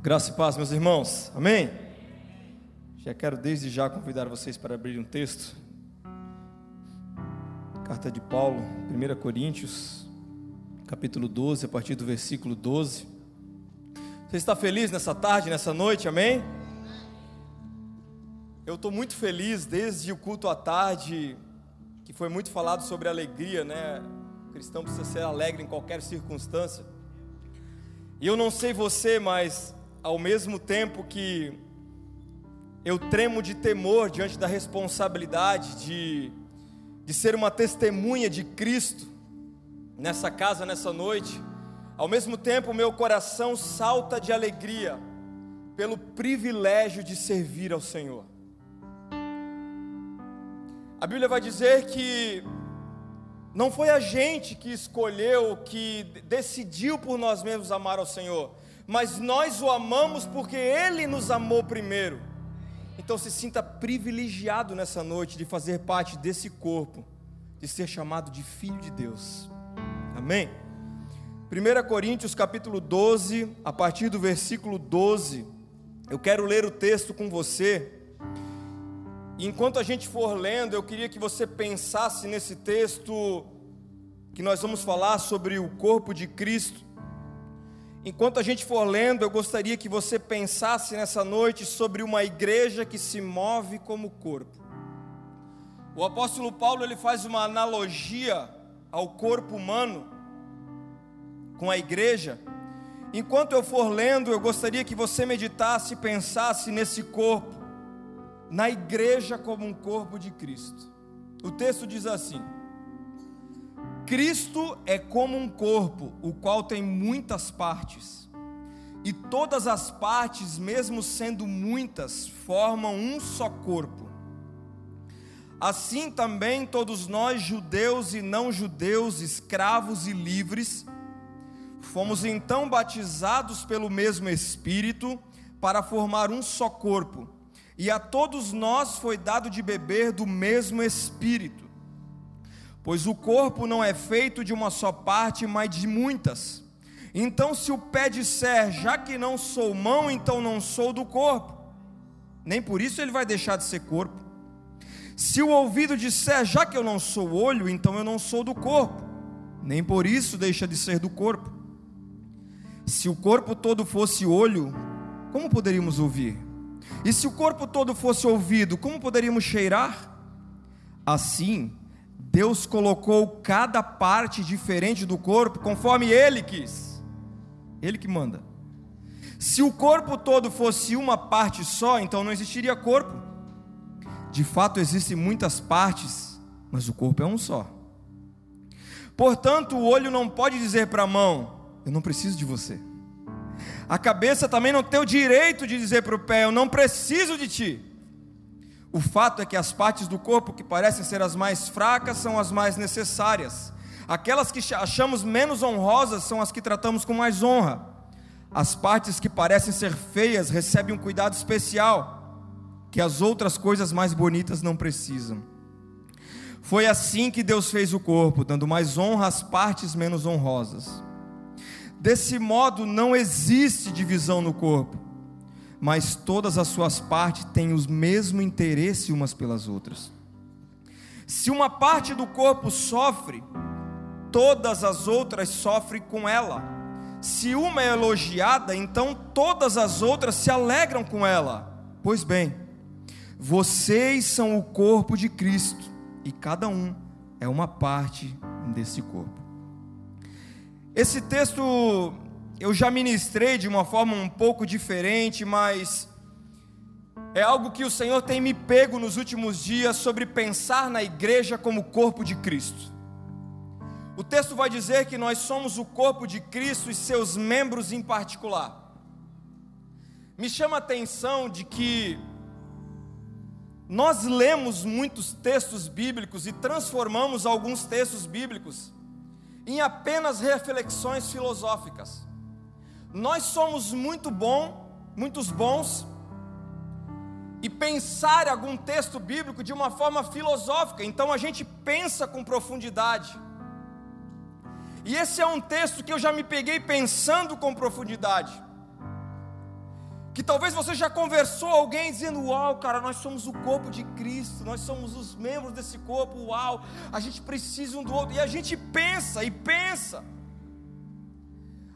Graça e paz, meus irmãos. Amém? Já quero desde já convidar vocês para abrir um texto. Carta de Paulo, 1 Coríntios, capítulo 12, a partir do versículo 12. Você está feliz nessa tarde, nessa noite? Amém? Eu estou muito feliz desde o culto à tarde, que foi muito falado sobre alegria, né? O cristão precisa ser alegre em qualquer circunstância. E eu não sei você, mas ao mesmo tempo que eu tremo de temor diante da responsabilidade de, de ser uma testemunha de Cristo nessa casa, nessa noite, ao mesmo tempo meu coração salta de alegria pelo privilégio de servir ao Senhor. A Bíblia vai dizer que não foi a gente que escolheu, que decidiu por nós mesmos amar ao Senhor, mas nós o amamos porque Ele nos amou primeiro. Então se sinta privilegiado nessa noite de fazer parte desse corpo, de ser chamado de filho de Deus. Amém? 1 Coríntios capítulo 12, a partir do versículo 12, eu quero ler o texto com você. enquanto a gente for lendo, eu queria que você pensasse nesse texto que nós vamos falar sobre o corpo de Cristo. Enquanto a gente for lendo, eu gostaria que você pensasse nessa noite sobre uma igreja que se move como corpo. O apóstolo Paulo ele faz uma analogia ao corpo humano com a igreja. Enquanto eu for lendo, eu gostaria que você meditasse e pensasse nesse corpo, na igreja como um corpo de Cristo. O texto diz assim: Cristo é como um corpo, o qual tem muitas partes, e todas as partes, mesmo sendo muitas, formam um só corpo. Assim também todos nós, judeus e não judeus, escravos e livres, fomos então batizados pelo mesmo Espírito para formar um só corpo, e a todos nós foi dado de beber do mesmo Espírito pois o corpo não é feito de uma só parte, mas de muitas. Então, se o pé disser, já que não sou mão, então não sou do corpo, nem por isso ele vai deixar de ser corpo. Se o ouvido disser, já que eu não sou olho, então eu não sou do corpo, nem por isso deixa de ser do corpo. Se o corpo todo fosse olho, como poderíamos ouvir? E se o corpo todo fosse ouvido, como poderíamos cheirar? Assim, Deus colocou cada parte diferente do corpo conforme Ele quis. Ele que manda. Se o corpo todo fosse uma parte só, então não existiria corpo. De fato, existem muitas partes, mas o corpo é um só. Portanto, o olho não pode dizer para a mão: Eu não preciso de você. A cabeça também não tem o direito de dizer para o pé: Eu não preciso de ti. O fato é que as partes do corpo que parecem ser as mais fracas são as mais necessárias. Aquelas que achamos menos honrosas são as que tratamos com mais honra. As partes que parecem ser feias recebem um cuidado especial, que as outras coisas mais bonitas não precisam. Foi assim que Deus fez o corpo, dando mais honra às partes menos honrosas. Desse modo, não existe divisão no corpo mas todas as suas partes têm o mesmo interesse umas pelas outras. Se uma parte do corpo sofre, todas as outras sofrem com ela. Se uma é elogiada, então todas as outras se alegram com ela. Pois bem, vocês são o corpo de Cristo e cada um é uma parte desse corpo. Esse texto eu já ministrei de uma forma um pouco diferente, mas é algo que o Senhor tem me pego nos últimos dias sobre pensar na igreja como corpo de Cristo. O texto vai dizer que nós somos o corpo de Cristo e seus membros em particular. Me chama a atenção de que nós lemos muitos textos bíblicos e transformamos alguns textos bíblicos em apenas reflexões filosóficas. Nós somos muito bom, muitos bons, e pensar algum texto bíblico de uma forma filosófica, então a gente pensa com profundidade. E esse é um texto que eu já me peguei pensando com profundidade. que talvez você já conversou alguém dizendo: Uau, cara, nós somos o corpo de Cristo, nós somos os membros desse corpo, uau, a gente precisa um do outro, e a gente pensa e pensa,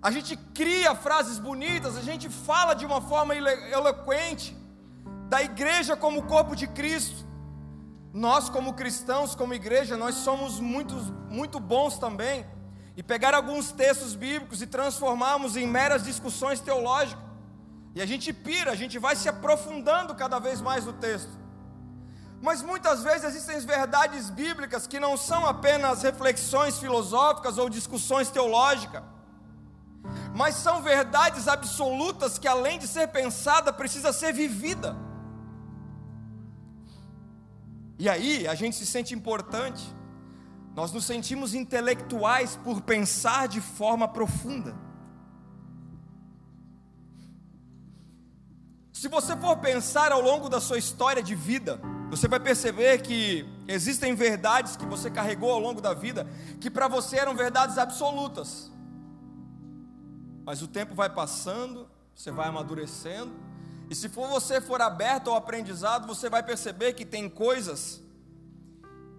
a gente cria frases bonitas, a gente fala de uma forma eloquente da igreja como corpo de Cristo. Nós, como cristãos, como igreja, nós somos muito, muito bons também, e pegar alguns textos bíblicos e transformarmos em meras discussões teológicas. E a gente pira, a gente vai se aprofundando cada vez mais no texto. Mas muitas vezes existem verdades bíblicas que não são apenas reflexões filosóficas ou discussões teológicas, mas são verdades absolutas que, além de ser pensada, precisa ser vivida. E aí a gente se sente importante, nós nos sentimos intelectuais por pensar de forma profunda. Se você for pensar ao longo da sua história de vida, você vai perceber que existem verdades que você carregou ao longo da vida que para você eram verdades absolutas. Mas o tempo vai passando, você vai amadurecendo, e se for você for aberto ao aprendizado, você vai perceber que tem coisas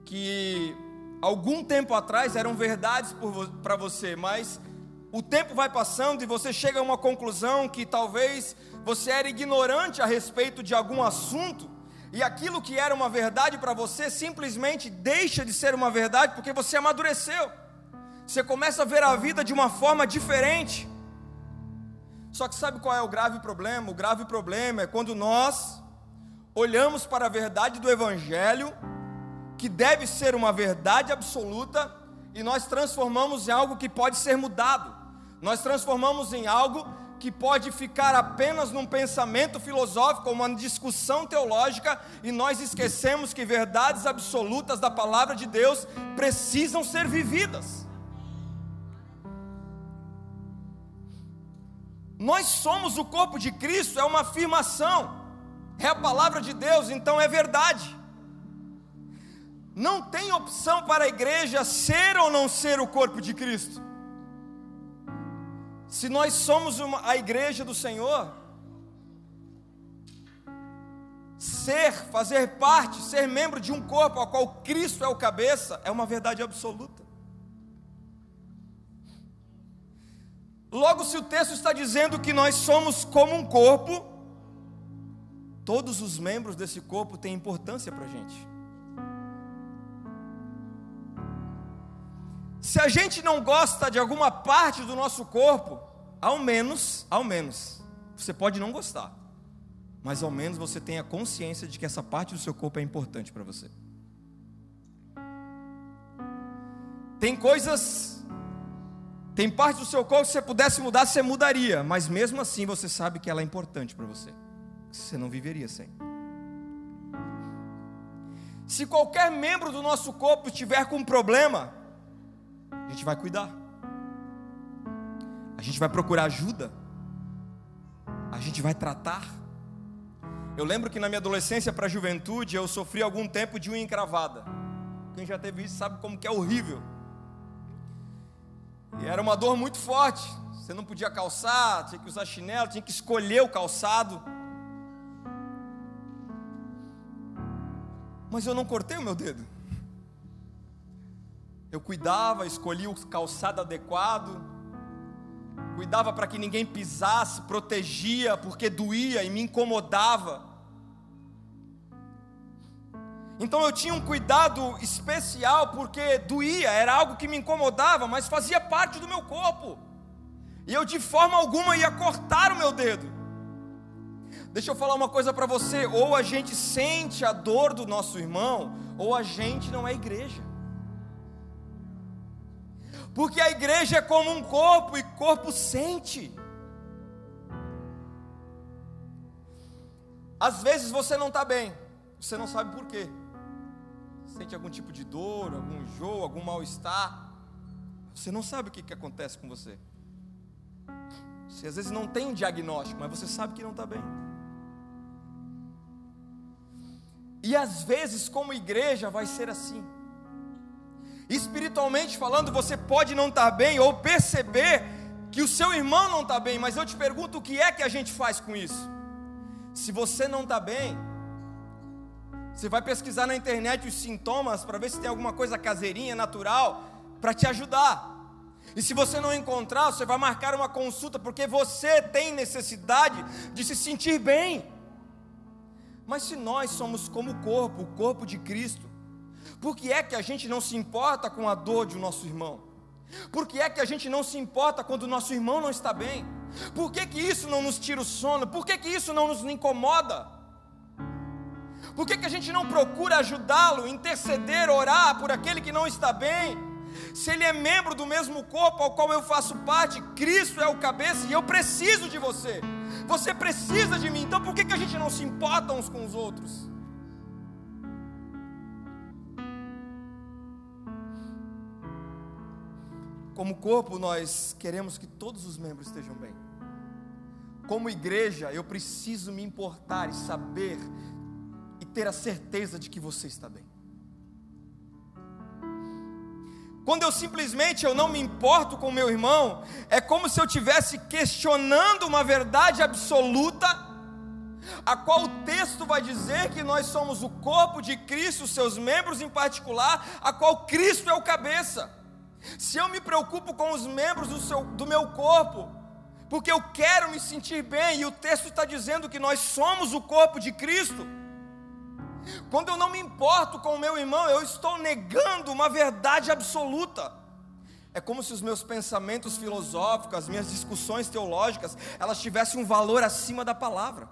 que algum tempo atrás eram verdades para você, mas o tempo vai passando e você chega a uma conclusão que talvez você era ignorante a respeito de algum assunto, e aquilo que era uma verdade para você simplesmente deixa de ser uma verdade porque você amadureceu. Você começa a ver a vida de uma forma diferente. Só que sabe qual é o grave problema? O grave problema é quando nós olhamos para a verdade do Evangelho, que deve ser uma verdade absoluta, e nós transformamos em algo que pode ser mudado. Nós transformamos em algo que pode ficar apenas num pensamento filosófico, uma discussão teológica, e nós esquecemos que verdades absolutas da palavra de Deus precisam ser vividas. Nós somos o corpo de Cristo, é uma afirmação, é a palavra de Deus, então é verdade. Não tem opção para a igreja ser ou não ser o corpo de Cristo. Se nós somos uma, a igreja do Senhor, ser, fazer parte, ser membro de um corpo ao qual Cristo é o cabeça, é uma verdade absoluta. Logo, se o texto está dizendo que nós somos como um corpo, todos os membros desse corpo têm importância para a gente. Se a gente não gosta de alguma parte do nosso corpo, ao menos, ao menos, você pode não gostar, mas ao menos você tenha consciência de que essa parte do seu corpo é importante para você. Tem coisas, tem parte do seu corpo que se você pudesse mudar, você mudaria, mas mesmo assim você sabe que ela é importante para você. Você não viveria sem. Se qualquer membro do nosso corpo estiver com um problema, a gente vai cuidar, a gente vai procurar ajuda, a gente vai tratar. Eu lembro que na minha adolescência para a juventude eu sofri algum tempo de unha encravada. Quem já teve isso sabe como que é horrível. E era uma dor muito forte. Você não podia calçar, tinha que usar chinelo, tinha que escolher o calçado. Mas eu não cortei o meu dedo. Eu cuidava, escolhia o calçado adequado, cuidava para que ninguém pisasse, protegia, porque doía e me incomodava. Então eu tinha um cuidado especial, porque doía, era algo que me incomodava, mas fazia parte do meu corpo. E eu de forma alguma ia cortar o meu dedo. Deixa eu falar uma coisa para você: ou a gente sente a dor do nosso irmão, ou a gente não é igreja. Porque a igreja é como um corpo e corpo sente. Às vezes você não está bem, você não sabe por quê. Sente algum tipo de dor, algum enjoo, algum mal-estar. Você não sabe o que, que acontece com você. Você às vezes não tem um diagnóstico, mas você sabe que não está bem. E às vezes, como igreja, vai ser assim. Espiritualmente falando, você pode não estar bem ou perceber que o seu irmão não está bem, mas eu te pergunto o que é que a gente faz com isso? Se você não está bem, você vai pesquisar na internet os sintomas para ver se tem alguma coisa caseirinha, natural, para te ajudar. E se você não encontrar, você vai marcar uma consulta, porque você tem necessidade de se sentir bem. Mas se nós somos como o corpo, o corpo de Cristo, por que é que a gente não se importa com a dor de nosso irmão? Por que é que a gente não se importa quando o nosso irmão não está bem? Por que, que isso não nos tira o sono? Por que, que isso não nos incomoda? Por que, que a gente não procura ajudá-lo, interceder, orar por aquele que não está bem? Se ele é membro do mesmo corpo ao qual eu faço parte, Cristo é o cabeça e eu preciso de você. Você precisa de mim. Então por que, que a gente não se importa uns com os outros? Como corpo, nós queremos que todos os membros estejam bem. Como igreja, eu preciso me importar e saber ter a certeza de que você está bem. Quando eu simplesmente eu não me importo com meu irmão, é como se eu tivesse questionando uma verdade absoluta, a qual o texto vai dizer que nós somos o corpo de Cristo, seus membros em particular, a qual Cristo é o cabeça. Se eu me preocupo com os membros do, seu, do meu corpo, porque eu quero me sentir bem, e o texto está dizendo que nós somos o corpo de Cristo, quando eu não me importo com o meu irmão, eu estou negando uma verdade absoluta. É como se os meus pensamentos filosóficos, as minhas discussões teológicas, elas tivessem um valor acima da palavra.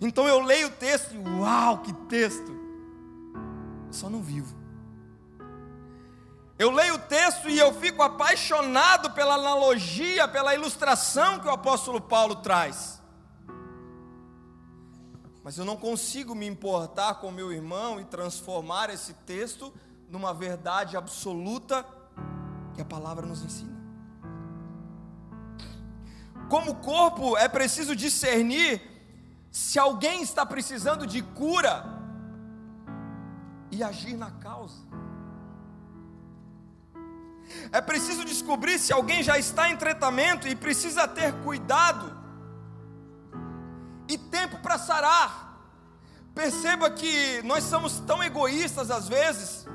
Então eu leio o texto e uau, que texto! Eu só não vivo. Eu leio o texto e eu fico apaixonado pela analogia, pela ilustração que o apóstolo Paulo traz mas eu não consigo me importar com meu irmão e transformar esse texto numa verdade absoluta que a palavra nos ensina. Como corpo, é preciso discernir se alguém está precisando de cura e agir na causa. É preciso descobrir se alguém já está em tratamento e precisa ter cuidado e tempo para sarar. Perceba que nós somos tão egoístas às vezes,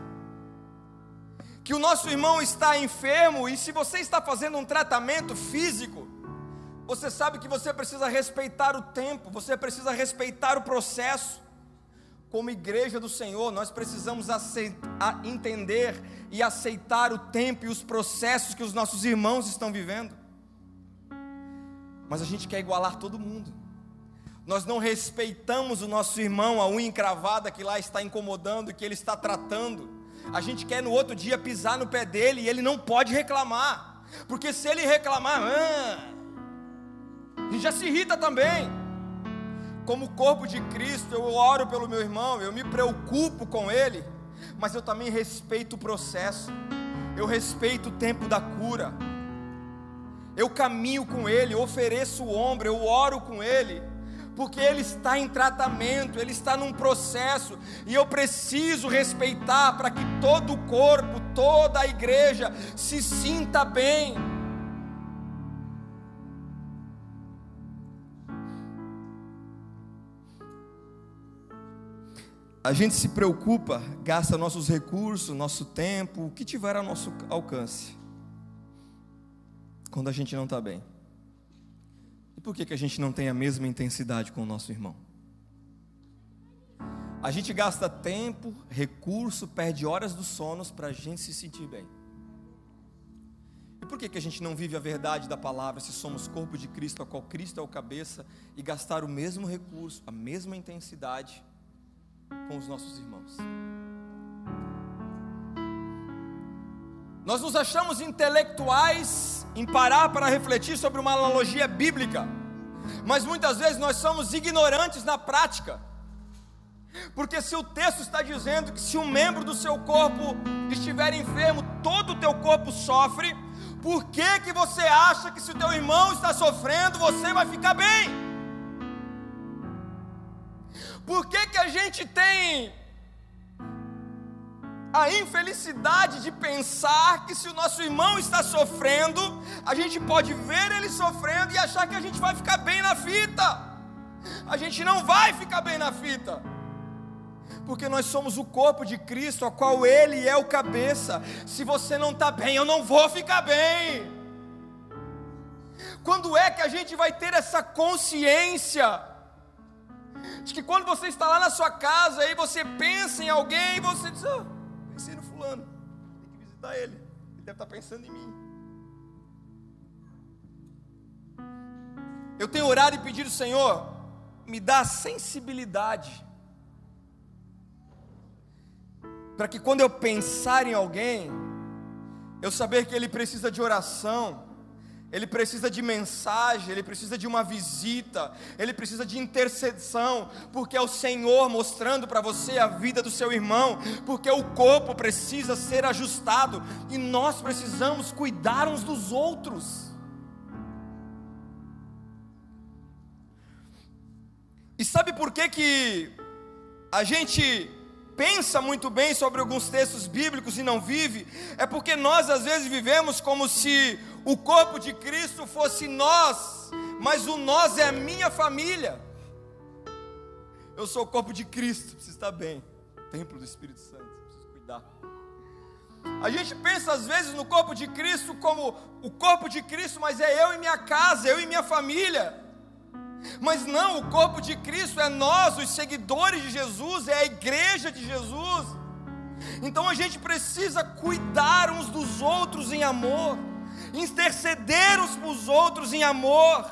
que o nosso irmão está enfermo e se você está fazendo um tratamento físico, você sabe que você precisa respeitar o tempo, você precisa respeitar o processo. Como igreja do Senhor, nós precisamos aceitar, entender e aceitar o tempo e os processos que os nossos irmãos estão vivendo. Mas a gente quer igualar todo mundo nós não respeitamos o nosso irmão, a unha encravada que lá está incomodando, que ele está tratando. A gente quer no outro dia pisar no pé dele e ele não pode reclamar, porque se ele reclamar, ah, a gente já se irrita também. Como corpo de Cristo, eu oro pelo meu irmão, eu me preocupo com ele, mas eu também respeito o processo, eu respeito o tempo da cura, eu caminho com ele, eu ofereço o ombro, eu oro com ele porque ele está em tratamento, ele está num processo, e eu preciso respeitar para que todo o corpo, toda a igreja se sinta bem. A gente se preocupa, gasta nossos recursos, nosso tempo, o que tiver ao nosso alcance, quando a gente não está bem. Por que, que a gente não tem a mesma intensidade com o nosso irmão? A gente gasta tempo, recurso, perde horas dos sonos para a gente se sentir bem. E por que, que a gente não vive a verdade da palavra se somos corpo de Cristo, a qual Cristo é o cabeça, e gastar o mesmo recurso, a mesma intensidade com os nossos irmãos? Nós nos achamos intelectuais em parar para refletir sobre uma analogia bíblica, mas muitas vezes nós somos ignorantes na prática. Porque se o texto está dizendo que se um membro do seu corpo estiver enfermo, todo o teu corpo sofre, por que que você acha que se o teu irmão está sofrendo, você vai ficar bem? Por que que a gente tem a infelicidade de pensar que se o nosso irmão está sofrendo, a gente pode ver ele sofrendo e achar que a gente vai ficar bem na fita. a gente não vai ficar bem na fita. Porque nós somos o corpo de Cristo, a qual Ele é o cabeça. Se você não está bem, eu não vou ficar bem. Quando é que a gente vai ter essa consciência? De que quando você está lá na sua casa, aí você pensa em alguém, e você diz: ah, pensei no fulano, tem que visitar ele, ele deve estar pensando em mim. Eu tenho orado e pedido, Senhor, me dá sensibilidade, para que quando eu pensar em alguém, eu saber que ele precisa de oração, ele precisa de mensagem, ele precisa de uma visita, ele precisa de intercessão, porque é o Senhor mostrando para você a vida do seu irmão, porque o corpo precisa ser ajustado e nós precisamos cuidar uns dos outros. E sabe por que que a gente pensa muito bem sobre alguns textos bíblicos e não vive? É porque nós às vezes vivemos como se o corpo de Cristo fosse nós, mas o nós é a minha família. Eu sou o corpo de Cristo, preciso estar bem. Templo do Espírito Santo, preciso cuidar. A gente pensa às vezes no corpo de Cristo como o corpo de Cristo, mas é eu e minha casa, eu e minha família. Mas não, o corpo de Cristo é nós, os seguidores de Jesus, é a igreja de Jesus. Então a gente precisa cuidar uns dos outros em amor interceder uns para os outros em amor.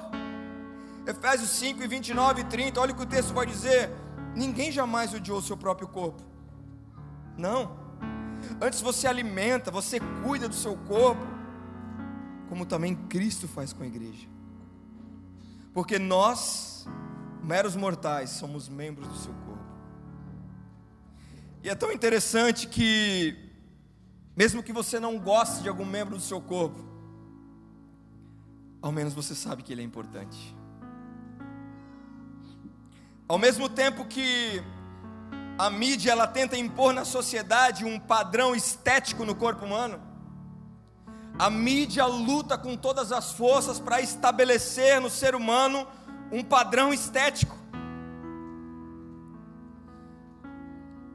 Efésios 5, 29 e 30, olha o que o texto vai dizer: ninguém jamais odiou o seu próprio corpo. Não. Antes você alimenta, você cuida do seu corpo, como também Cristo faz com a igreja. Porque nós, meros mortais, somos membros do seu corpo. E é tão interessante que, mesmo que você não goste de algum membro do seu corpo, ao menos você sabe que ele é importante. Ao mesmo tempo que a mídia ela tenta impor na sociedade um padrão estético no corpo humano, a mídia luta com todas as forças para estabelecer no ser humano um padrão estético.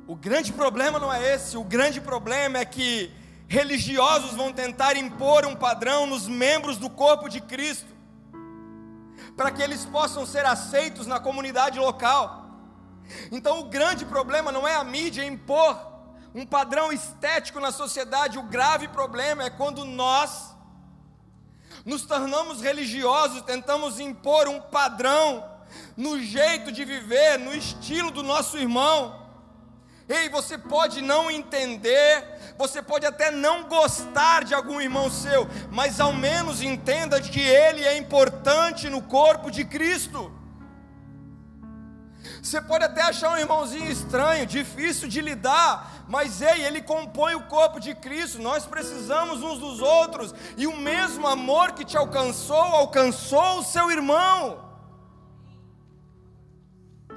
O grande problema não é esse, o grande problema é que religiosos vão tentar impor um padrão nos membros do corpo de Cristo, para que eles possam ser aceitos na comunidade local. Então, o grande problema não é a mídia impor um padrão estético na sociedade, o grave problema é quando nós nos tornamos religiosos, tentamos impor um padrão no jeito de viver, no estilo do nosso irmão. Ei, você pode não entender, você pode até não gostar de algum irmão seu, mas ao menos entenda que ele é importante no corpo de Cristo. Você pode até achar um irmãozinho estranho, difícil de lidar, mas ei, ele compõe o corpo de Cristo. Nós precisamos uns dos outros, e o mesmo amor que te alcançou, alcançou o seu irmão.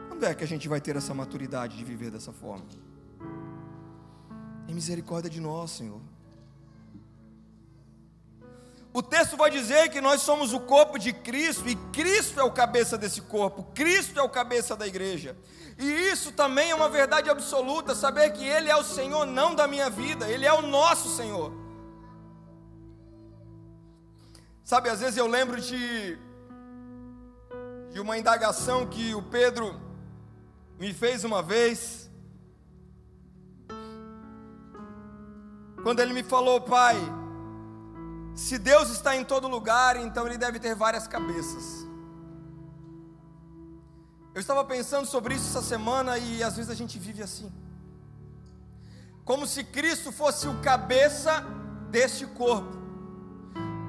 Quando é que a gente vai ter essa maturidade de viver dessa forma? Em misericórdia de nós, Senhor. O texto vai dizer que nós somos o corpo de Cristo e Cristo é o cabeça desse corpo, Cristo é o cabeça da igreja. E isso também é uma verdade absoluta, saber que Ele é o Senhor não da minha vida, Ele é o nosso Senhor. Sabe, às vezes eu lembro de, de uma indagação que o Pedro me fez uma vez, quando ele me falou, pai, se Deus está em todo lugar, então ele deve ter várias cabeças. Eu estava pensando sobre isso essa semana e às vezes a gente vive assim. Como se Cristo fosse o cabeça deste corpo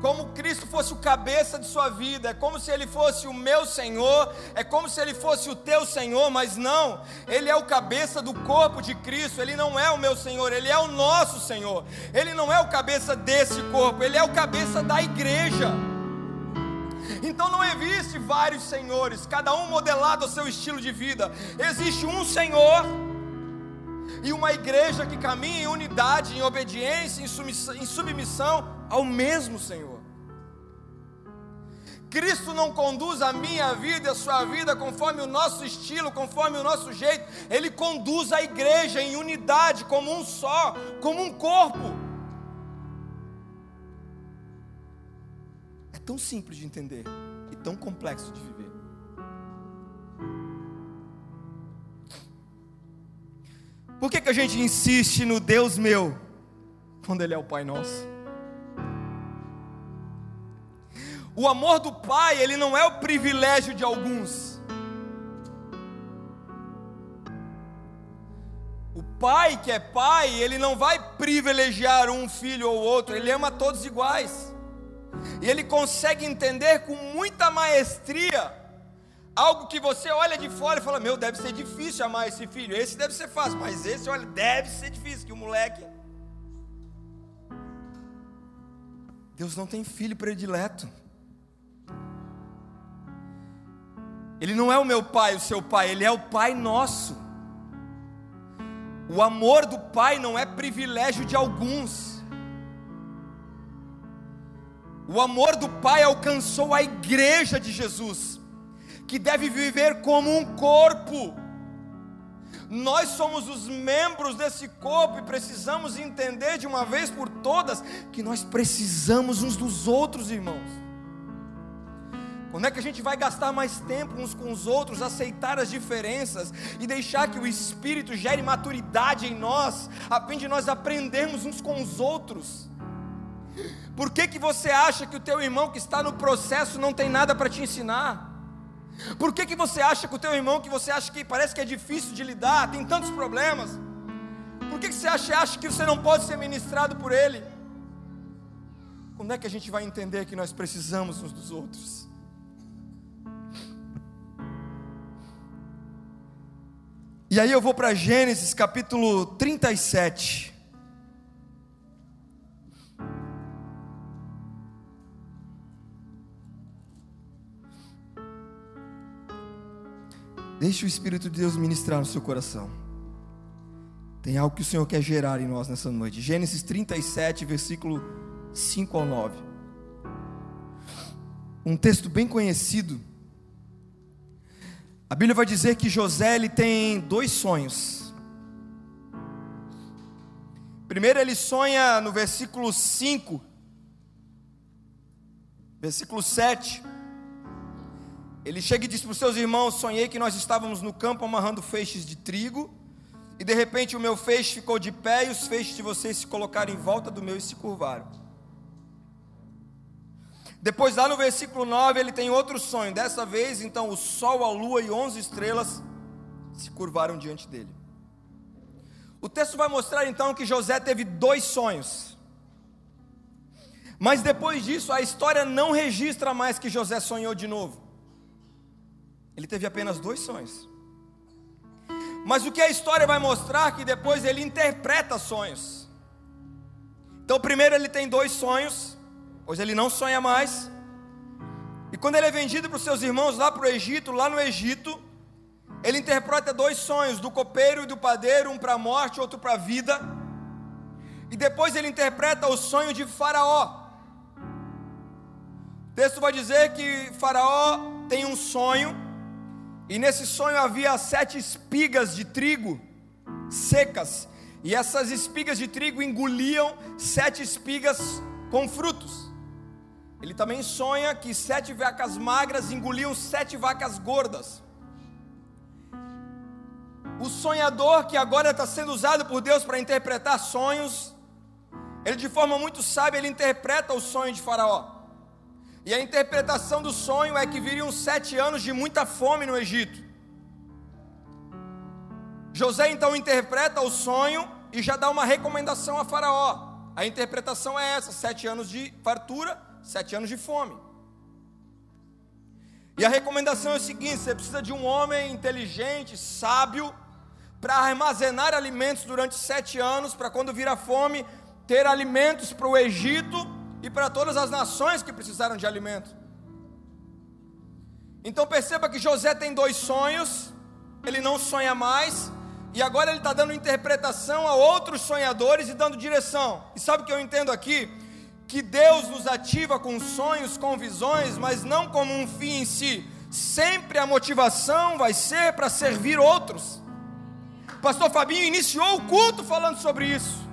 como Cristo fosse o cabeça de sua vida, é como se Ele fosse o meu Senhor, é como se Ele fosse o teu Senhor, mas não, Ele é o cabeça do corpo de Cristo, Ele não é o meu Senhor, Ele é o nosso Senhor, Ele não é o cabeça desse corpo, Ele é o cabeça da igreja. Então não existe vários senhores, cada um modelado ao seu estilo de vida, existe um Senhor e uma igreja que caminha em unidade, em obediência, em submissão, em submissão ao mesmo Senhor. Cristo não conduz a minha vida e a sua vida conforme o nosso estilo, conforme o nosso jeito. Ele conduz a igreja em unidade, como um só, como um corpo. É tão simples de entender e tão complexo de viver. Por que, que a gente insiste no Deus meu, quando Ele é o Pai Nosso? O amor do Pai, ele não é o privilégio de alguns. O pai que é pai, ele não vai privilegiar um filho ou outro, ele ama todos iguais. E ele consegue entender com muita maestria algo que você olha de fora e fala: Meu, deve ser difícil amar esse filho. Esse deve ser fácil, mas esse, olha, deve ser difícil. Que o moleque. Deus não tem filho predileto. Ele não é o meu pai, o seu pai, ele é o pai nosso. O amor do pai não é privilégio de alguns. O amor do pai alcançou a igreja de Jesus, que deve viver como um corpo. Nós somos os membros desse corpo e precisamos entender de uma vez por todas que nós precisamos uns dos outros, irmãos. Quando é que a gente vai gastar mais tempo uns com os outros, aceitar as diferenças e deixar que o Espírito gere maturidade em nós, a fim de nós aprendermos uns com os outros? Por que, que você acha que o teu irmão que está no processo não tem nada para te ensinar? Por que, que você acha que o teu irmão que você acha que parece que é difícil de lidar, tem tantos problemas? Por que, que você acha, acha que você não pode ser ministrado por ele? Quando é que a gente vai entender que nós precisamos uns dos outros? E aí eu vou para Gênesis capítulo 37. Deixe o Espírito de Deus ministrar no seu coração. Tem algo que o Senhor quer gerar em nós nessa noite. Gênesis 37, versículo 5 ao 9. Um texto bem conhecido a Bíblia vai dizer que José ele tem dois sonhos. Primeiro ele sonha no versículo 5, versículo 7. Ele chega e diz para os seus irmãos: Sonhei que nós estávamos no campo amarrando feixes de trigo, e de repente o meu feixe ficou de pé, e os feixes de vocês se colocaram em volta do meu e se curvaram. Depois, lá no versículo 9, ele tem outro sonho. Dessa vez, então, o sol, a lua e onze estrelas se curvaram diante dele. O texto vai mostrar então que José teve dois sonhos. Mas depois disso, a história não registra mais que José sonhou de novo. Ele teve apenas dois sonhos. Mas o que a história vai mostrar é que depois ele interpreta sonhos. Então, primeiro ele tem dois sonhos pois ele não sonha mais. E quando ele é vendido para os seus irmãos lá para o Egito, lá no Egito, ele interpreta dois sonhos, do copeiro e do padeiro, um para a morte, outro para a vida. E depois ele interpreta o sonho de Faraó. O texto vai dizer que Faraó tem um sonho, e nesse sonho havia sete espigas de trigo secas, e essas espigas de trigo engoliam sete espigas com frutos. Ele também sonha que sete vacas magras engoliam sete vacas gordas. O sonhador que agora está sendo usado por Deus para interpretar sonhos, ele de forma muito sábia ele interpreta o sonho de Faraó. E a interpretação do sonho é que viriam sete anos de muita fome no Egito. José então interpreta o sonho e já dá uma recomendação a Faraó. A interpretação é essa: sete anos de fartura Sete anos de fome. E a recomendação é o seguinte: você precisa de um homem inteligente, sábio, para armazenar alimentos durante sete anos, para quando vir a fome, ter alimentos para o Egito e para todas as nações que precisaram de alimento. Então perceba que José tem dois sonhos, ele não sonha mais, e agora ele está dando interpretação a outros sonhadores e dando direção. E sabe o que eu entendo aqui? que Deus nos ativa com sonhos, com visões, mas não como um fim em si. Sempre a motivação vai ser para servir outros. pastor Fabinho iniciou o culto falando sobre isso.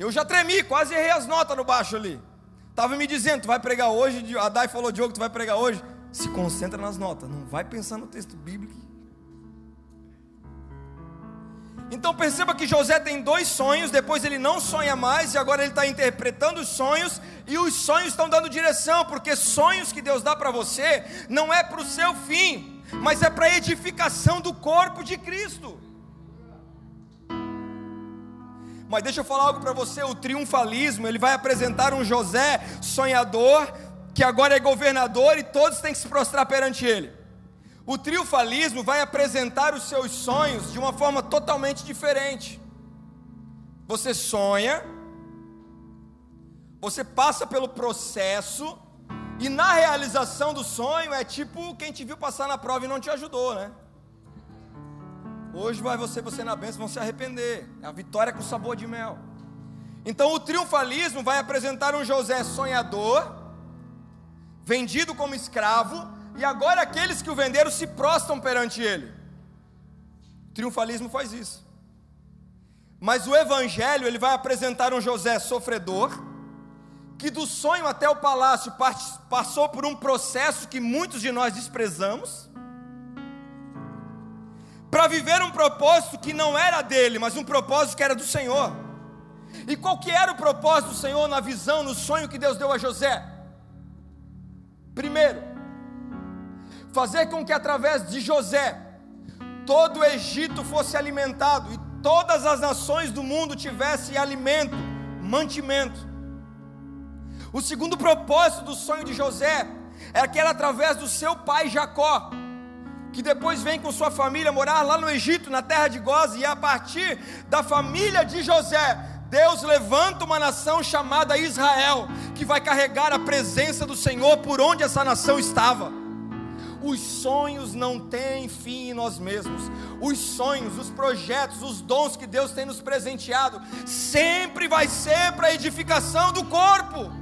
Eu já tremi, quase errei as notas no baixo ali. Estava me dizendo, tu vai pregar hoje, a Dai falou, Diogo, tu vai pregar hoje. Se concentra nas notas, não vai pensar no texto bíblico. Então perceba que José tem dois sonhos, depois ele não sonha mais, e agora ele está interpretando os sonhos, e os sonhos estão dando direção, porque sonhos que Deus dá para você não é para o seu fim, mas é para a edificação do corpo de Cristo. Mas deixa eu falar algo para você: o triunfalismo, ele vai apresentar um José sonhador, que agora é governador e todos têm que se prostrar perante ele. O triunfalismo vai apresentar os seus sonhos de uma forma totalmente diferente. Você sonha, você passa pelo processo, e na realização do sonho é tipo quem te viu passar na prova e não te ajudou, né? Hoje vai você, você na bênção, vão se arrepender. É a vitória com sabor de mel. Então o triunfalismo vai apresentar um José sonhador, vendido como escravo, e agora aqueles que o venderam se prostam perante ele. O triunfalismo faz isso. Mas o evangelho, ele vai apresentar um José sofredor, que do sonho até o palácio passou por um processo que muitos de nós desprezamos para viver um propósito que não era dele, mas um propósito que era do Senhor. E qual que era o propósito do Senhor na visão, no sonho que Deus deu a José? Primeiro, fazer com que através de José todo o Egito fosse alimentado e todas as nações do mundo tivessem alimento, mantimento. O segundo propósito do sonho de José era que era através do seu pai Jacó que depois vem com sua família morar lá no Egito, na terra de Goz, e a partir da família de José, Deus levanta uma nação chamada Israel, que vai carregar a presença do Senhor por onde essa nação estava. Os sonhos não têm fim em nós mesmos. Os sonhos, os projetos, os dons que Deus tem nos presenteado, sempre vai ser para a edificação do corpo.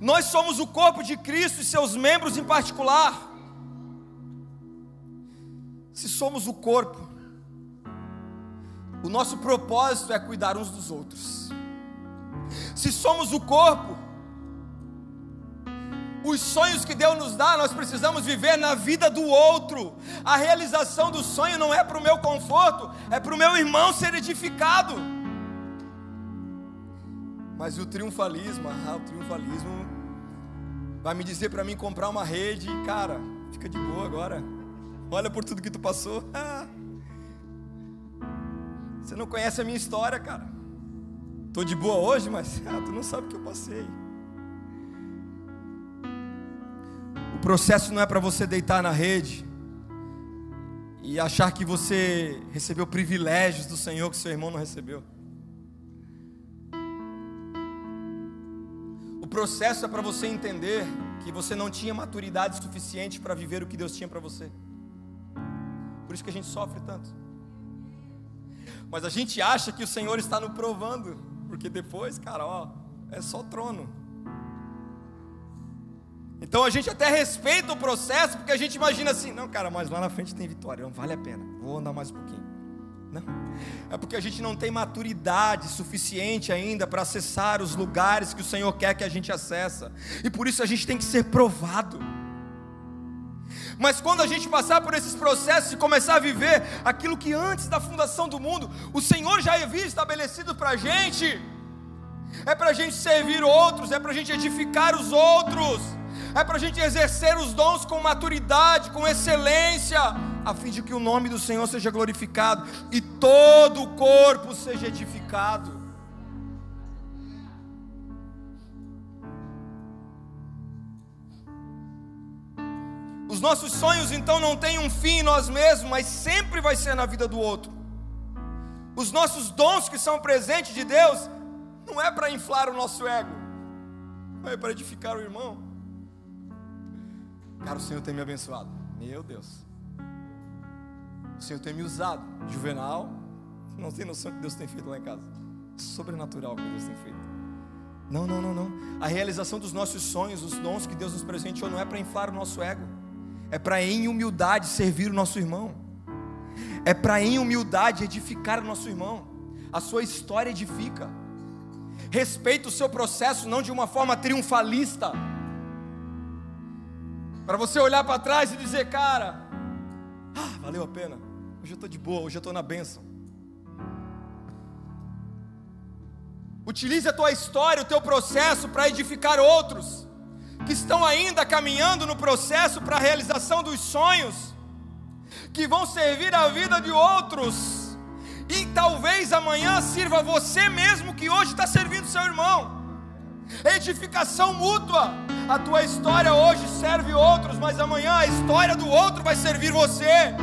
Nós somos o corpo de Cristo e seus membros em particular. Se somos o corpo, o nosso propósito é cuidar uns dos outros. Se somos o corpo, os sonhos que Deus nos dá, nós precisamos viver na vida do outro. A realização do sonho não é para o meu conforto, é para o meu irmão ser edificado. Mas o triunfalismo, ah, o triunfalismo vai me dizer para mim comprar uma rede, cara, fica de boa agora. Olha por tudo que tu passou. Você não conhece a minha história, cara. Tô de boa hoje, mas ah, tu não sabe o que eu passei. O processo não é para você deitar na rede e achar que você recebeu privilégios do Senhor que seu irmão não recebeu. Processo é para você entender que você não tinha maturidade suficiente para viver o que Deus tinha para você. Por isso que a gente sofre tanto. Mas a gente acha que o Senhor está nos provando, porque depois, cara, ó, é só trono. Então a gente até respeita o processo, porque a gente imagina assim, não, cara, mas lá na frente tem vitória, não vale a pena, vou andar mais um pouquinho. Não. É porque a gente não tem maturidade suficiente ainda para acessar os lugares que o Senhor quer que a gente acessa. E por isso a gente tem que ser provado. Mas quando a gente passar por esses processos e começar a viver aquilo que antes da fundação do mundo o Senhor já havia estabelecido para a gente, é para a gente servir outros, é para a gente edificar os outros, é para a gente exercer os dons com maturidade, com excelência, a fim de que o nome do Senhor seja glorificado e todo o corpo seja edificado. Os nossos sonhos então não têm um fim em nós mesmos, mas sempre vai ser na vida do outro. Os nossos dons que são presentes de Deus não é para inflar o nosso ego, é para edificar o irmão. Cara, o Senhor tem me abençoado. Meu Deus. O Senhor tem me usado. Juvenal, não tem noção que Deus tem feito lá em casa. Sobrenatural que Deus tem feito. Não, não, não, não. A realização dos nossos sonhos, os dons que Deus nos presenteou, não é para inflar o nosso ego, é para em humildade servir o nosso irmão, é para em humildade edificar o nosso irmão. A sua história edifica. Respeita o seu processo, não de uma forma triunfalista, para você olhar para trás e dizer, cara, ah, valeu a pena. Hoje eu estou de boa, hoje eu estou na bênção. Utilize a tua história, o teu processo para edificar outros que estão ainda caminhando no processo para a realização dos sonhos, que vão servir a vida de outros, e talvez amanhã sirva você mesmo que hoje está servindo seu irmão. Edificação mútua. A tua história hoje serve outros, mas amanhã a história do outro vai servir você.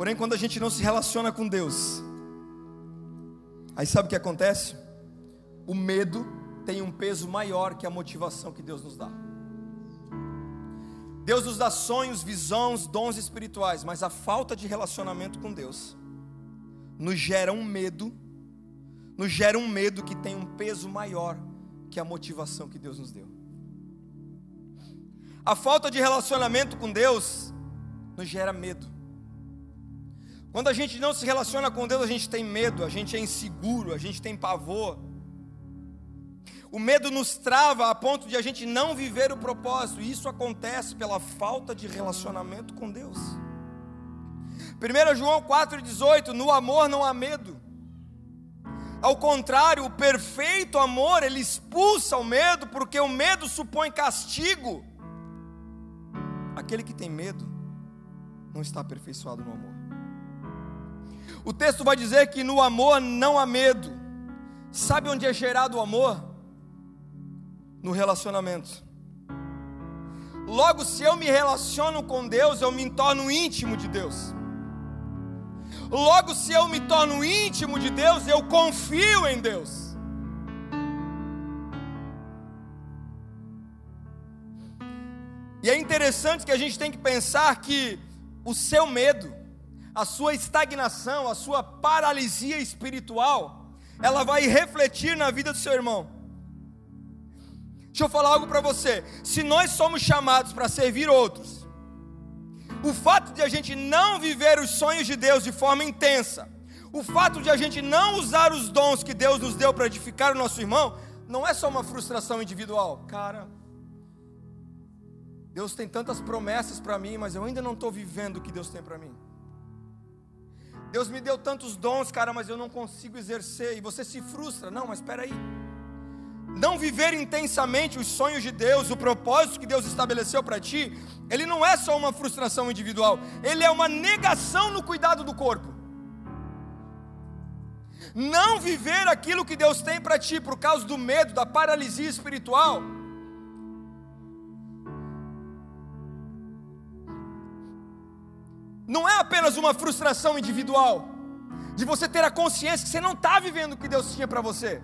Porém, quando a gente não se relaciona com Deus, aí sabe o que acontece? O medo tem um peso maior que a motivação que Deus nos dá. Deus nos dá sonhos, visões, dons espirituais, mas a falta de relacionamento com Deus nos gera um medo, nos gera um medo que tem um peso maior que a motivação que Deus nos deu. A falta de relacionamento com Deus nos gera medo. Quando a gente não se relaciona com Deus, a gente tem medo, a gente é inseguro, a gente tem pavor. O medo nos trava a ponto de a gente não viver o propósito, e isso acontece pela falta de relacionamento com Deus. 1 João 4,18: No amor não há medo. Ao contrário, o perfeito amor ele expulsa o medo, porque o medo supõe castigo. Aquele que tem medo não está aperfeiçoado no amor. O texto vai dizer que no amor não há medo. Sabe onde é gerado o amor? No relacionamento. Logo, se eu me relaciono com Deus, eu me torno íntimo de Deus. Logo, se eu me torno íntimo de Deus, eu confio em Deus. E é interessante que a gente tem que pensar que o seu medo, a sua estagnação, a sua paralisia espiritual, ela vai refletir na vida do seu irmão. Deixa eu falar algo para você. Se nós somos chamados para servir outros, o fato de a gente não viver os sonhos de Deus de forma intensa, o fato de a gente não usar os dons que Deus nos deu para edificar o nosso irmão, não é só uma frustração individual. Cara, Deus tem tantas promessas para mim, mas eu ainda não estou vivendo o que Deus tem para mim. Deus me deu tantos dons, cara, mas eu não consigo exercer. E você se frustra. Não, mas espera aí. Não viver intensamente os sonhos de Deus, o propósito que Deus estabeleceu para ti, ele não é só uma frustração individual, ele é uma negação no cuidado do corpo. Não viver aquilo que Deus tem para ti por causa do medo, da paralisia espiritual, não é apenas uma frustração individual, de você ter a consciência que você não está vivendo o que Deus tinha para você,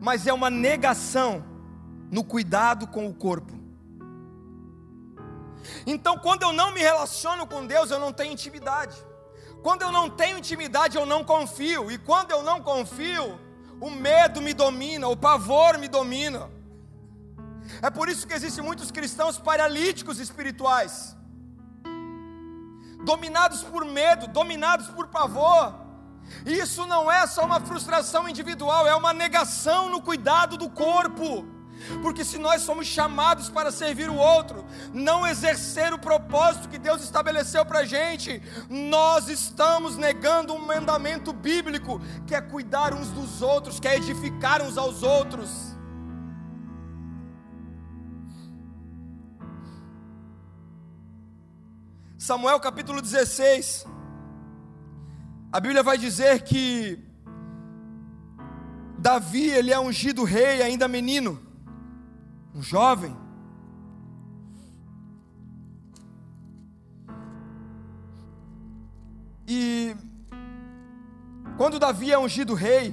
mas é uma negação no cuidado com o corpo. Então, quando eu não me relaciono com Deus, eu não tenho intimidade. Quando eu não tenho intimidade, eu não confio. E quando eu não confio, o medo me domina, o pavor me domina. É por isso que existem muitos cristãos paralíticos espirituais dominados por medo, dominados por pavor. Isso não é só uma frustração individual, é uma negação no cuidado do corpo. Porque se nós somos chamados para servir o outro, não exercer o propósito que Deus estabeleceu para a gente, nós estamos negando um mandamento bíblico, que é cuidar uns dos outros, que é edificar uns aos outros. Samuel capítulo 16, a Bíblia vai dizer que Davi, ele é ungido rei ainda menino, um jovem. E quando Davi é ungido rei,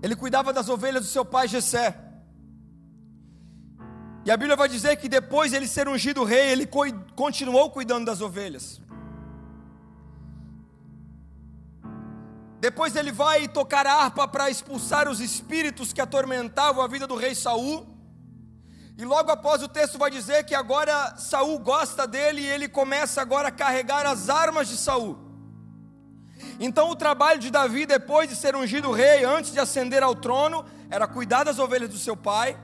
ele cuidava das ovelhas do seu pai Jessé. E a Bíblia vai dizer que depois ele ser ungido rei, ele continuou cuidando das ovelhas. Depois ele vai tocar a harpa para expulsar os espíritos que atormentavam a vida do rei Saul. E logo após o texto vai dizer que agora Saul gosta dele e ele começa agora a carregar as armas de Saul. Então o trabalho de Davi depois de ser ungido rei, antes de ascender ao trono, era cuidar das ovelhas do seu pai,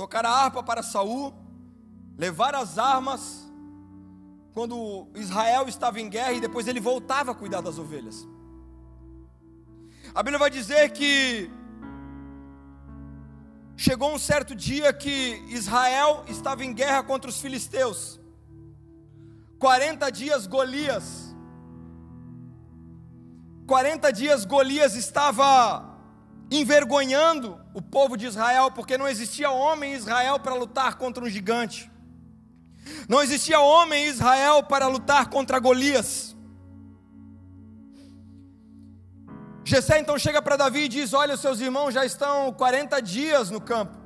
tocar a harpa para Saul, levar as armas quando Israel estava em guerra e depois ele voltava a cuidar das ovelhas. A Bíblia vai dizer que chegou um certo dia que Israel estava em guerra contra os filisteus. 40 dias Golias. 40 dias Golias estava envergonhando o povo de Israel, porque não existia homem em Israel para lutar contra um gigante. Não existia homem em Israel para lutar contra Golias. Jessé então chega para Davi e diz: Olha, os seus irmãos já estão 40 dias no campo.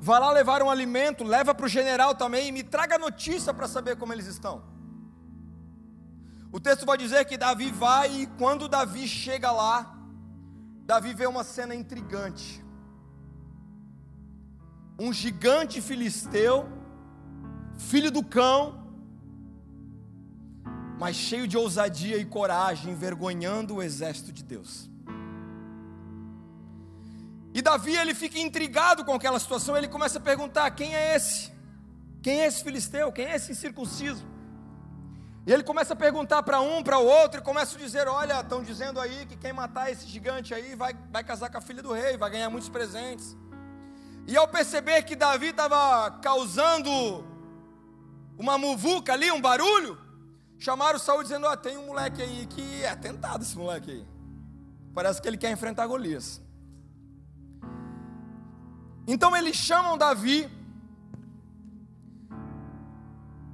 Vá lá levar um alimento, leva para o general também e me traga notícia para saber como eles estão. O texto vai dizer que Davi vai e quando Davi chega lá, Davi vê uma cena intrigante. Um gigante filisteu filho do cão, mas cheio de ousadia e coragem, envergonhando o exército de Deus. E Davi ele fica intrigado com aquela situação, ele começa a perguntar: quem é esse? Quem é esse filisteu? Quem é esse incircunciso? E ele começa a perguntar para um, para o outro, e começa a dizer: Olha, estão dizendo aí que quem matar esse gigante aí vai, vai casar com a filha do rei, vai ganhar muitos presentes. E ao perceber que Davi estava causando uma muvuca ali, um barulho, chamaram Saul dizendo: Ó, oh, tem um moleque aí que é tentado esse moleque aí. Parece que ele quer enfrentar Golias. Então eles chamam Davi.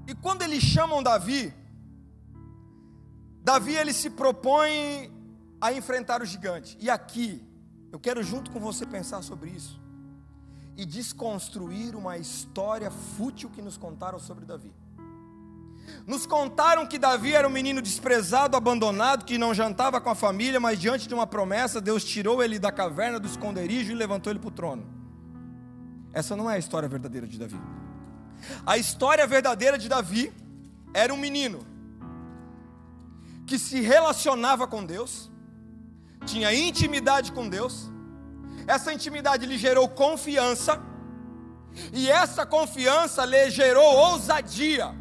E quando eles chamam Davi, Davi ele se propõe a enfrentar o gigante. E aqui, eu quero junto com você pensar sobre isso e desconstruir uma história fútil que nos contaram sobre Davi. Nos contaram que Davi era um menino desprezado, abandonado, que não jantava com a família, mas diante de uma promessa, Deus tirou ele da caverna do esconderijo e levantou ele para o trono. Essa não é a história verdadeira de Davi. A história verdadeira de Davi era um menino que se relacionava com Deus, tinha intimidade com Deus, essa intimidade lhe gerou confiança, e essa confiança lhe gerou ousadia,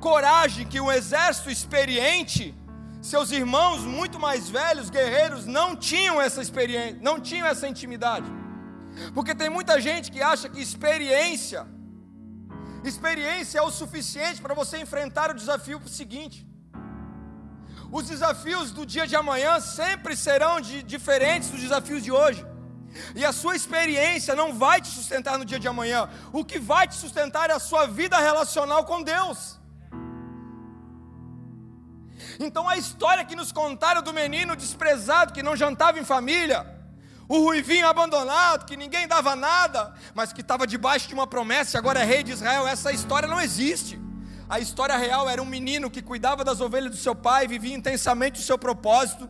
coragem que um exército experiente, seus irmãos muito mais velhos, guerreiros, não tinham essa experiência, não tinham essa intimidade. Porque tem muita gente que acha que experiência, experiência é o suficiente para você enfrentar o desafio seguinte. Os desafios do dia de amanhã sempre serão de, diferentes dos desafios de hoje. E a sua experiência não vai te sustentar no dia de amanhã. O que vai te sustentar é a sua vida relacional com Deus. Então a história que nos contaram do menino desprezado que não jantava em família, o ruivinho abandonado, que ninguém dava nada, mas que estava debaixo de uma promessa e agora é rei de Israel, essa história não existe. A história real era um menino que cuidava das ovelhas do seu pai, vivia intensamente o seu propósito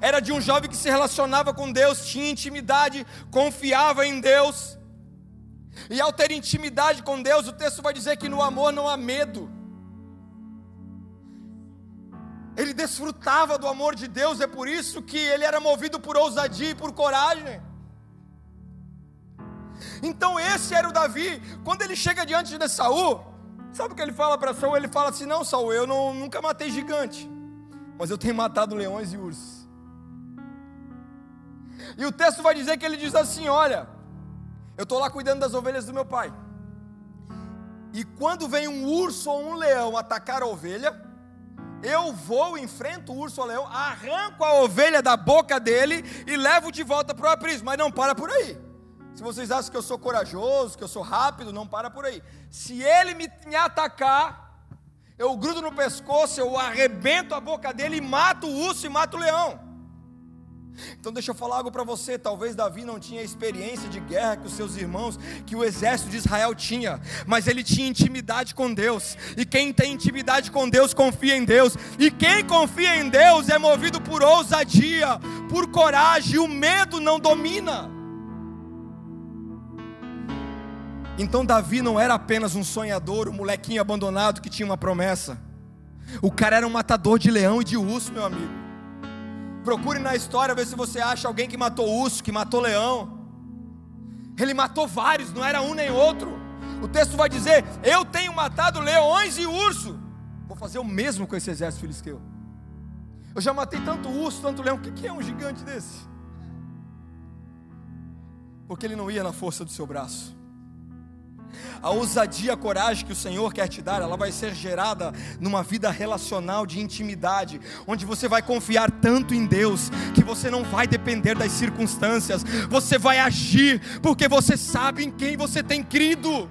era de um jovem que se relacionava com Deus, tinha intimidade, confiava em Deus. E ao ter intimidade com Deus, o texto vai dizer que no amor não há medo. Ele desfrutava do amor de Deus, é por isso que ele era movido por ousadia e por coragem. Então esse era o Davi. Quando ele chega diante de Saul, sabe o que ele fala para Saul? Ele fala assim: "Não, Saul, eu não, nunca matei gigante, mas eu tenho matado leões e ursos." E o texto vai dizer que ele diz assim: Olha, eu estou lá cuidando das ovelhas do meu pai. E quando vem um urso ou um leão atacar a ovelha, eu vou, enfrento o urso ou o leão, arranco a ovelha da boca dele e levo de volta para o aprisco. Mas não para por aí. Se vocês acham que eu sou corajoso, que eu sou rápido, não para por aí. Se ele me, me atacar, eu grudo no pescoço, eu arrebento a boca dele e mato o urso e mato o leão. Então deixa eu falar algo para você, talvez Davi não tinha a experiência de guerra que os seus irmãos, que o exército de Israel tinha, mas ele tinha intimidade com Deus. E quem tem intimidade com Deus confia em Deus. E quem confia em Deus é movido por ousadia, por coragem, o medo não domina. Então Davi não era apenas um sonhador, um molequinho abandonado que tinha uma promessa. O cara era um matador de leão e de urso, meu amigo. Procure na história ver se você acha alguém que matou urso, que matou leão. Ele matou vários, não era um nem outro. O texto vai dizer: Eu tenho matado leões e urso. Vou fazer o mesmo com esse exército filisteu. Eu já matei tanto urso, tanto leão. O que é um gigante desse? Porque ele não ia na força do seu braço. A ousadia, a coragem que o Senhor quer te dar, ela vai ser gerada numa vida relacional de intimidade, onde você vai confiar tanto em Deus que você não vai depender das circunstâncias, você vai agir porque você sabe em quem você tem crido.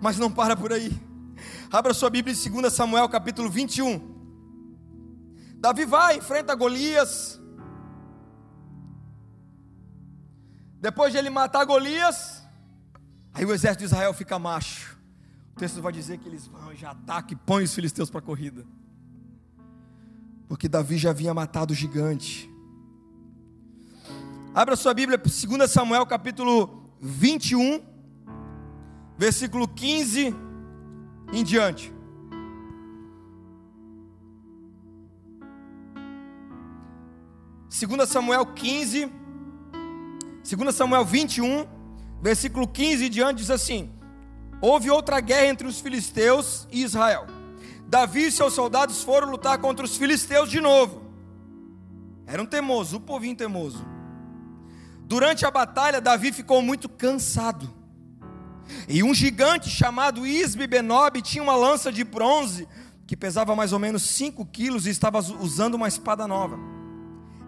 Mas não para por aí. Abra sua Bíblia em 2 Samuel capítulo 21. Davi vai, enfrenta Golias. Depois de ele matar Golias, aí o exército de Israel fica macho. O texto vai dizer que eles vão, já atacam e põem os filisteus para a corrida. Porque Davi já havia matado o gigante. Abra sua Bíblia, 2 Samuel capítulo 21, versículo 15 em diante. 2 Samuel 15, 2 Samuel 21, versículo 15 e diante diz assim: Houve outra guerra entre os filisteus e Israel. Davi e seus soldados foram lutar contra os filisteus de novo. Eram teimosos, o povinho teimoso. Durante a batalha, Davi ficou muito cansado. E um gigante chamado Isbe Benob tinha uma lança de bronze que pesava mais ou menos 5 quilos e estava usando uma espada nova.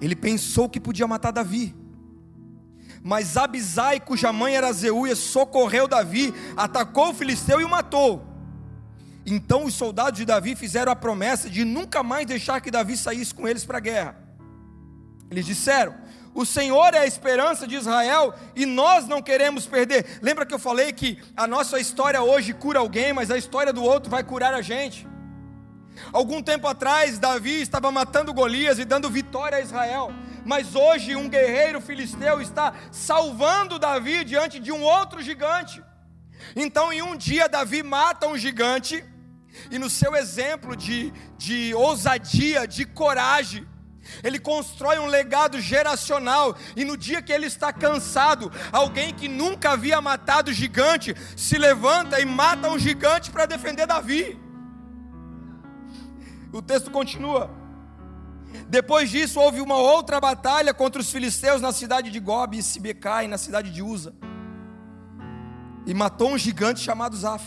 Ele pensou que podia matar Davi. Mas Abisai, cuja mãe era Zeuia, socorreu Davi, atacou o filisteu e o matou. Então os soldados de Davi fizeram a promessa de nunca mais deixar que Davi saísse com eles para a guerra. Eles disseram: O Senhor é a esperança de Israel e nós não queremos perder. Lembra que eu falei que a nossa história hoje cura alguém, mas a história do outro vai curar a gente? Algum tempo atrás, Davi estava matando Golias e dando vitória a Israel. Mas hoje, um guerreiro filisteu está salvando Davi diante de um outro gigante. Então, em um dia, Davi mata um gigante, e no seu exemplo de, de ousadia, de coragem, ele constrói um legado geracional, e no dia que ele está cansado, alguém que nunca havia matado gigante se levanta e mata um gigante para defender Davi. O texto continua. Depois disso, houve uma outra batalha contra os filisteus na cidade de Gob e Sibecai, na cidade de Uza. E matou um gigante chamado Zaf.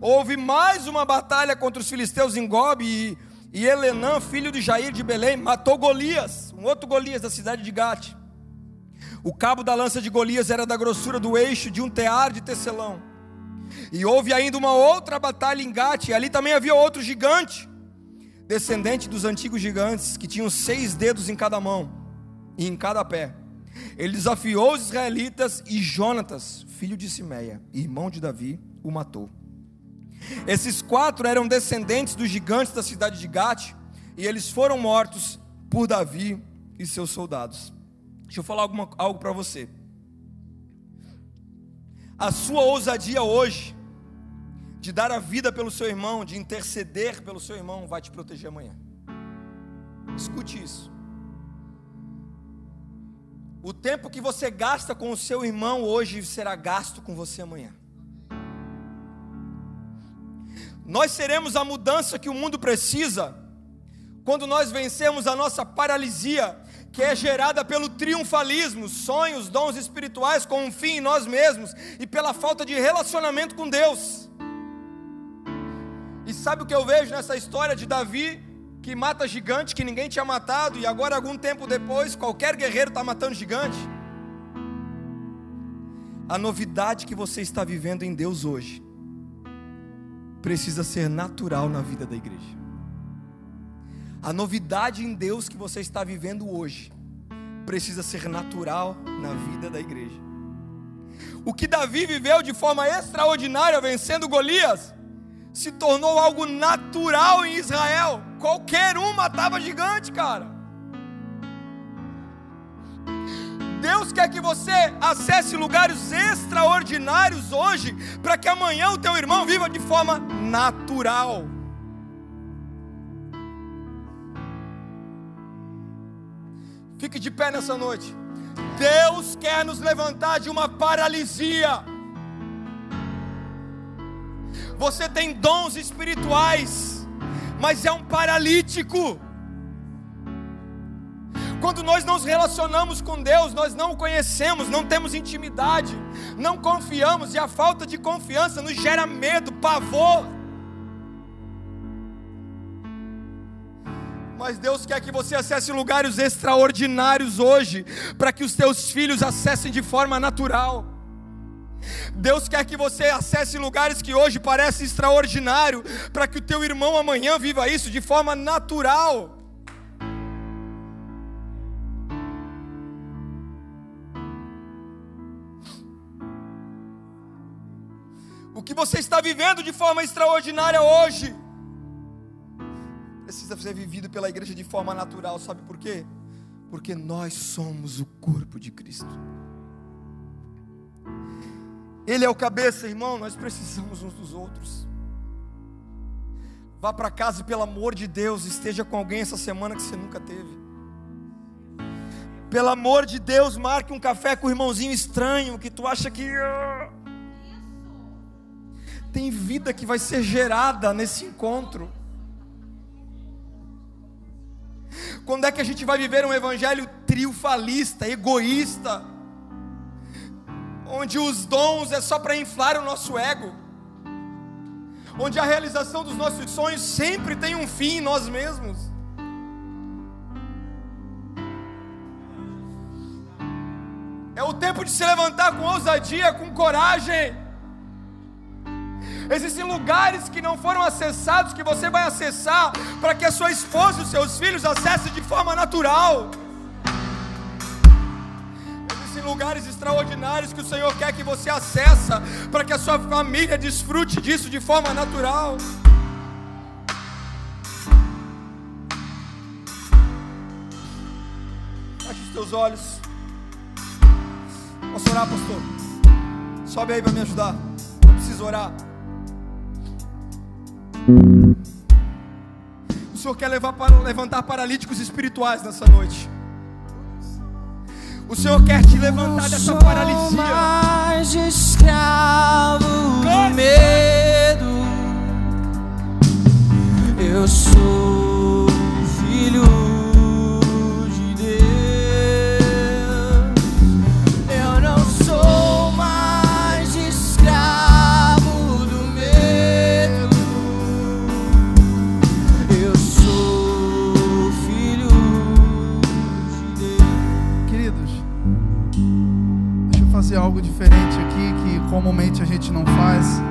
Houve mais uma batalha contra os filisteus em Gob e, e Elenã, filho de Jair de Belém, matou Golias, um outro Golias da cidade de Gate. O cabo da lança de Golias era da grossura do eixo de um tear de tecelão. E houve ainda uma outra batalha em Gate, e ali também havia outro gigante descendente dos antigos gigantes, que tinham seis dedos em cada mão e em cada pé. Ele desafiou os israelitas e Jonatas, filho de Simeia, irmão de Davi, o matou. Esses quatro eram descendentes dos gigantes da cidade de Gate, e eles foram mortos por Davi e seus soldados. Deixa eu falar alguma, algo para você. A sua ousadia hoje de dar a vida pelo seu irmão, de interceder pelo seu irmão, vai te proteger amanhã. Escute isso. O tempo que você gasta com o seu irmão hoje será gasto com você amanhã. Nós seremos a mudança que o mundo precisa quando nós vencermos a nossa paralisia, que é gerada pelo triunfalismo, sonhos, dons espirituais com um fim em nós mesmos e pela falta de relacionamento com Deus. E sabe o que eu vejo nessa história de Davi, que mata gigante que ninguém tinha matado, e agora, algum tempo depois, qualquer guerreiro está matando gigante? A novidade que você está vivendo em Deus hoje precisa ser natural na vida da igreja. A novidade em Deus que você está vivendo hoje precisa ser natural na vida da igreja. O que Davi viveu de forma extraordinária vencendo Golias se tornou algo natural em Israel. Qualquer um matava gigante, cara. Deus quer que você acesse lugares extraordinários hoje, para que amanhã o teu irmão viva de forma natural. Fique de pé nessa noite. Deus quer nos levantar de uma paralisia. Você tem dons espirituais, mas é um paralítico. Quando nós nos relacionamos com Deus, nós não o conhecemos, não temos intimidade, não confiamos, e a falta de confiança nos gera medo, pavor. Mas Deus quer que você acesse lugares extraordinários hoje, para que os teus filhos acessem de forma natural. Deus quer que você acesse lugares que hoje parecem extraordinário, para que o teu irmão amanhã viva isso de forma natural. Que você está vivendo de forma extraordinária hoje precisa ser vivido pela igreja de forma natural, sabe por quê? Porque nós somos o corpo de Cristo. Ele é o cabeça, irmão, nós precisamos uns dos outros. Vá para casa e, pelo amor de Deus, esteja com alguém essa semana que você nunca teve. Pelo amor de Deus, marque um café com o irmãozinho estranho que tu acha que. Tem vida que vai ser gerada nesse encontro. Quando é que a gente vai viver um evangelho triunfalista, egoísta, onde os dons é só para inflar o nosso ego, onde a realização dos nossos sonhos sempre tem um fim em nós mesmos? É o tempo de se levantar com ousadia, com coragem Existem lugares que não foram acessados que você vai acessar para que a sua esposa e os seus filhos acessem de forma natural. Existem lugares extraordinários que o Senhor quer que você acessa para que a sua família desfrute disso de forma natural. Feche os teus olhos. Posso orar, pastor? Sobe aí para me ajudar. Eu preciso orar. O Senhor quer levar para, levantar paralíticos espirituais nessa noite. O Senhor quer te levantar dessa paralisia. Mais escravo do medo. Eu sou comumente a gente não faz.